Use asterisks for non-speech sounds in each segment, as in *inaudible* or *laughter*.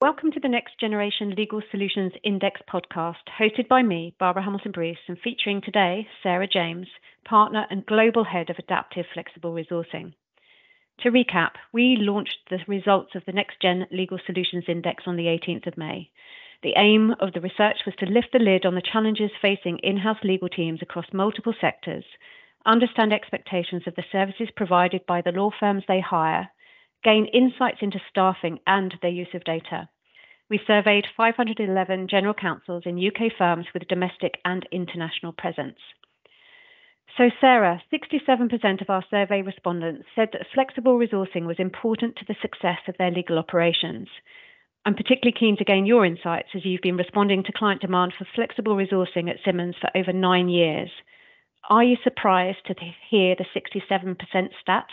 Welcome to the Next Generation Legal Solutions Index podcast, hosted by me, Barbara Hamilton Bruce, and featuring today Sarah James, partner and global head of Adaptive Flexible Resourcing. To recap, we launched the results of the Next Gen Legal Solutions Index on the 18th of May. The aim of the research was to lift the lid on the challenges facing in house legal teams across multiple sectors, understand expectations of the services provided by the law firms they hire, gain insights into staffing and their use of data. We surveyed 511 general counsels in UK firms with domestic and international presence. So, Sarah, 67% of our survey respondents said that flexible resourcing was important to the success of their legal operations. I'm particularly keen to gain your insights as you've been responding to client demand for flexible resourcing at Simmons for over nine years. Are you surprised to hear the 67% stat?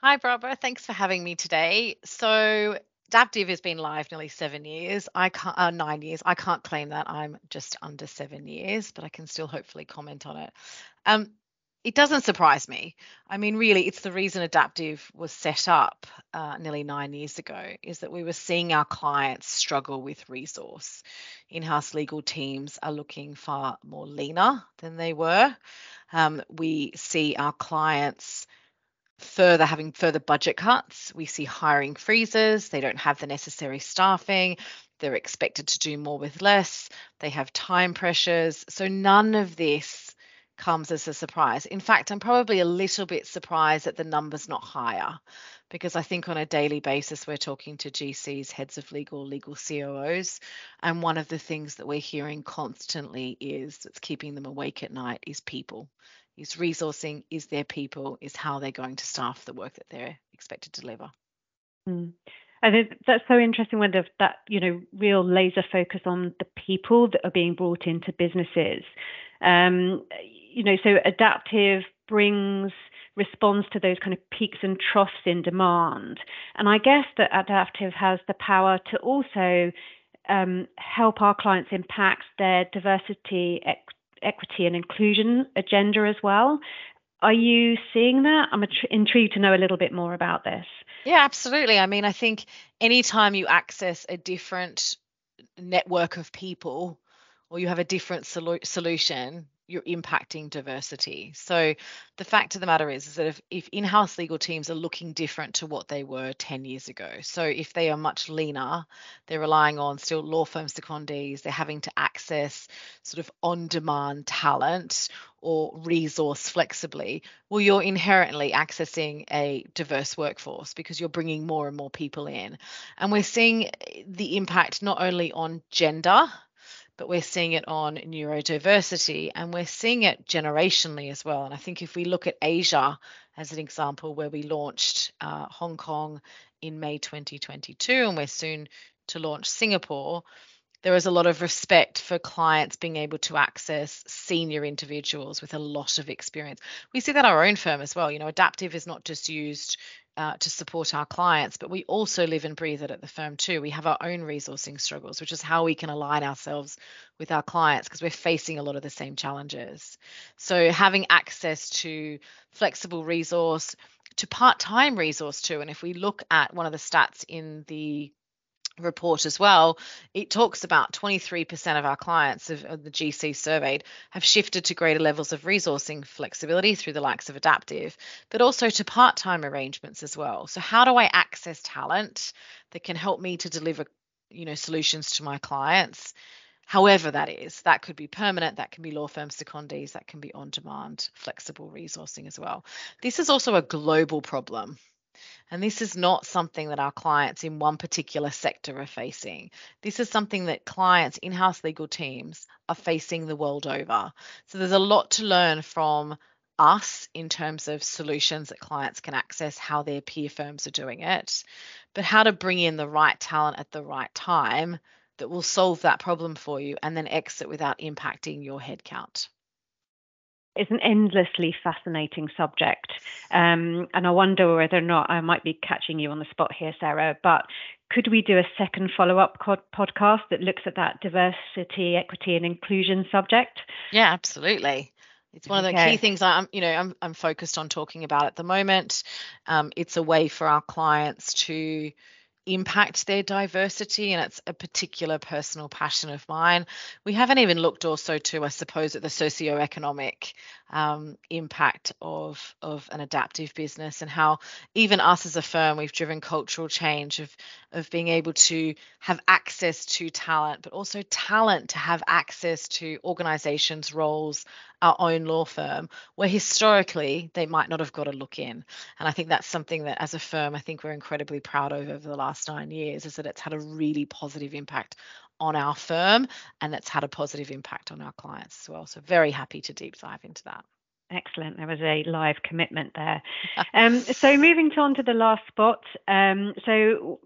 Hi, Barbara. Thanks for having me today. So, Adaptive has been live nearly seven years. I can't uh, nine years. I can't claim that I'm just under seven years, but I can still hopefully comment on it. Um, it doesn't surprise me. I mean, really, it's the reason Adaptive was set up uh, nearly nine years ago is that we were seeing our clients struggle with resource. In-house legal teams are looking far more leaner than they were. Um, we see our clients further having further budget cuts. We see hiring freezes. They don't have the necessary staffing. They're expected to do more with less. They have time pressures. So none of this comes as a surprise. In fact, I'm probably a little bit surprised that the number's not higher because I think on a daily basis we're talking to GCs, heads of legal, legal COOs, and one of the things that we're hearing constantly is that's keeping them awake at night is people is resourcing, is their people, is how they're going to staff the work that they're expected to deliver. Mm. I think that's so interesting when that you know real laser focus on the people that are being brought into businesses. Um, you know, so adaptive brings responds to those kind of peaks and troughs in demand, and I guess that adaptive has the power to also um, help our clients impact their diversity, equity and inclusion agenda as well. Are you seeing that? I'm intrigued to know a little bit more about this. Yeah, absolutely. I mean, I think anytime you access a different network of people or you have a different solu- solution, you're impacting diversity. So the fact of the matter is, is that if, if in-house legal teams are looking different to what they were 10 years ago, so if they are much leaner, they're relying on still law firm secondees, they're having to access sort of on-demand talent or resource flexibly, well, you're inherently accessing a diverse workforce because you're bringing more and more people in. And we're seeing the impact not only on gender, but we're seeing it on neurodiversity and we're seeing it generationally as well. And I think if we look at Asia as an example, where we launched uh, Hong Kong in May 2022, and we're soon to launch Singapore, there is a lot of respect for clients being able to access senior individuals with a lot of experience. We see that our own firm as well. You know, adaptive is not just used uh, to support our clients, but we also live and breathe it at the firm too. We have our own resourcing struggles, which is how we can align ourselves with our clients because we're facing a lot of the same challenges. So having access to flexible resource, to part-time resource too, and if we look at one of the stats in the report as well, it talks about 23% of our clients of, of, the GC surveyed have shifted to greater levels of resourcing flexibility through the likes of adaptive, but also to part-time arrangements as well. So how do I access talent that can help me to deliver, you know, solutions to my clients? However, that is, that could be permanent, that can be law firm secondees, that can be on demand, flexible resourcing as well. This is also a global problem. And this is not something that our clients in one particular sector are facing. This is something that clients, in house legal teams, are facing the world over. So there's a lot to learn from us in terms of solutions that clients can access, how their peer firms are doing it, but how to bring in the right talent at the right time that will solve that problem for you and then exit without impacting your headcount it's an endlessly fascinating subject. Um, and I wonder whether or not I might be catching you on the spot here, Sarah, but could we do a second follow up podcast that looks at that diversity, equity, and inclusion subject? Yeah, absolutely. It's one of the okay. key things I'm, you know, I'm, I'm focused on talking about at the moment. Um, it's a way for our clients to impact their diversity and it's a particular personal passion of mine. We haven't even looked also to i suppose at the socioeconomic um, impact of of an adaptive business and how even us as a firm we've driven cultural change of of being able to have access to talent but also talent to have access to organizations roles our own law firm where historically they might not have got a look in. And i think that's something that as a firm i think we're incredibly proud of over the last nine years is that it's had a really positive impact on our firm and that's had a positive impact on our clients as well. So very happy to deep dive into that Excellent. There was a live commitment there. Um, so moving on to the last spot. Um, so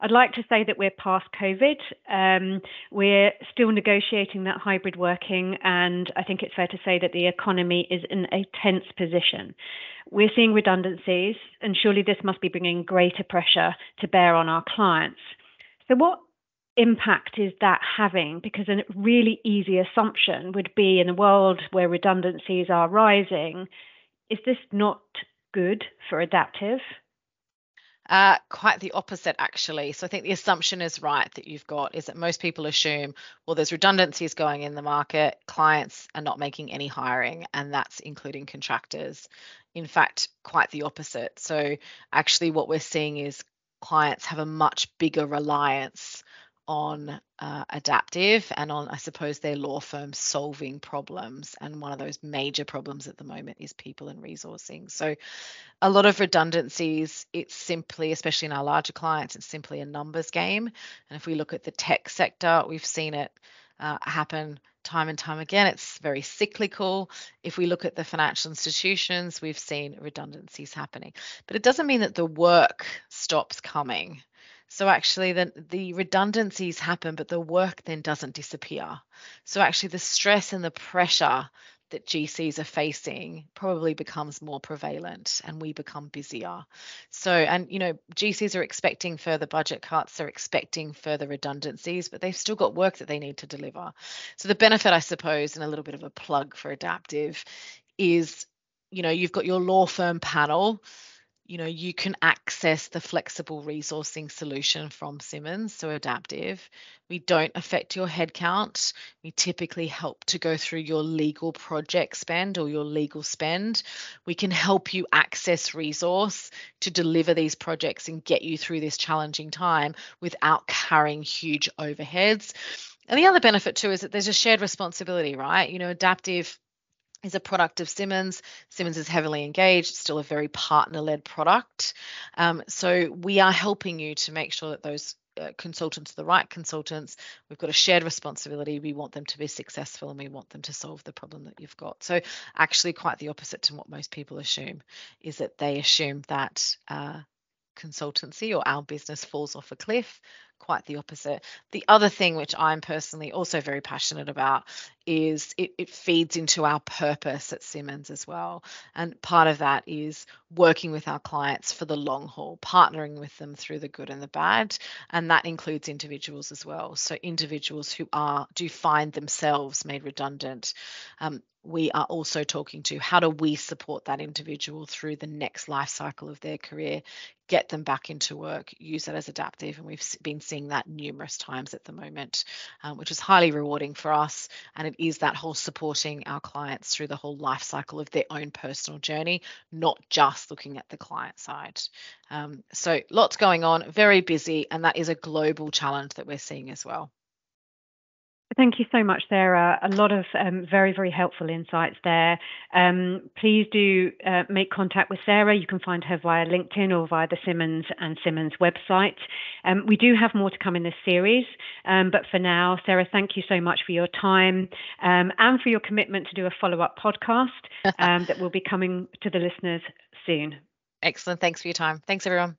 I'd like to say that we're past COVID. Um, we're still negotiating that hybrid working, and I think it's fair to say that the economy is in a tense position. We're seeing redundancies, and surely this must be bringing greater pressure to bear on our clients. So what impact is that having? Because a really easy assumption would be in a world where redundancies are rising, is this not good for adaptive? Uh, quite the opposite, actually. So I think the assumption is right that you've got is that most people assume, well, there's redundancies going in the market, clients are not making any hiring, and that's including contractors. In fact, quite the opposite. So actually, what we're seeing is clients have a much bigger reliance on uh, adaptive and on, I suppose, their law firm solving problems. And one of those major problems at the moment is people and resourcing. So, a lot of redundancies, it's simply, especially in our larger clients, it's simply a numbers game. And if we look at the tech sector, we've seen it uh, happen time and time again. It's very cyclical. If we look at the financial institutions, we've seen redundancies happening. But it doesn't mean that the work stops coming. So actually the, the redundancies happen, but the work then doesn't disappear. So actually the stress and the pressure that GCs are facing probably becomes more prevalent and we become busier. So, and you know, GCs are expecting further budget cuts, they're expecting further redundancies, but they've still got work that they need to deliver. So, the benefit, I suppose, and a little bit of a plug for Adaptive is, you know, you've got your law firm panel you know you can access the flexible resourcing solution from Simmons, so adaptive. We don't affect your headcount. We typically help to go through your legal project spend or your legal spend. We can help you access resource to deliver these projects and get you through this challenging time without carrying huge overheads. And the other benefit too is that there's a shared responsibility, right? You know, adaptive is a product of Simmons. Simmons is heavily engaged, it's still a very partner led product. Um, so we are helping you to make sure that those uh, consultants are the right consultants. We've got a shared responsibility. We want them to be successful and we want them to solve the problem that you've got. So, actually, quite the opposite to what most people assume is that they assume that uh, consultancy or our business falls off a cliff quite the opposite. The other thing, which I'm personally also very passionate about, is it, it, feeds into our purpose at Simmons as well. And part of that is working with our clients for the long haul, partnering with them through the good and the bad. And that includes individuals as well. So individuals who are do find themselves made redundant. Um, we are also talking to how do we support that individual through the next life cycle of their career get them back into work use that as adaptive and we've been seeing that numerous times at the moment um, which is highly rewarding for us and it is that whole supporting our clients through the whole life cycle of their own personal journey not just looking at the client side. Um, so lots going on very busy and that is a global challenge that we're seeing as well Thank you so much, Sarah. A lot of um, very, very helpful insights there. Um, please do uh, make contact with Sarah. You can find her via LinkedIn or via the Simmons and Simmons website. Um, we do have more to come in this series, um, but for now, Sarah, thank you so much for your time um, and for your commitment to do a follow up podcast *laughs* um, that will be coming to the listeners soon. Excellent. Thanks for your time. Thanks, everyone.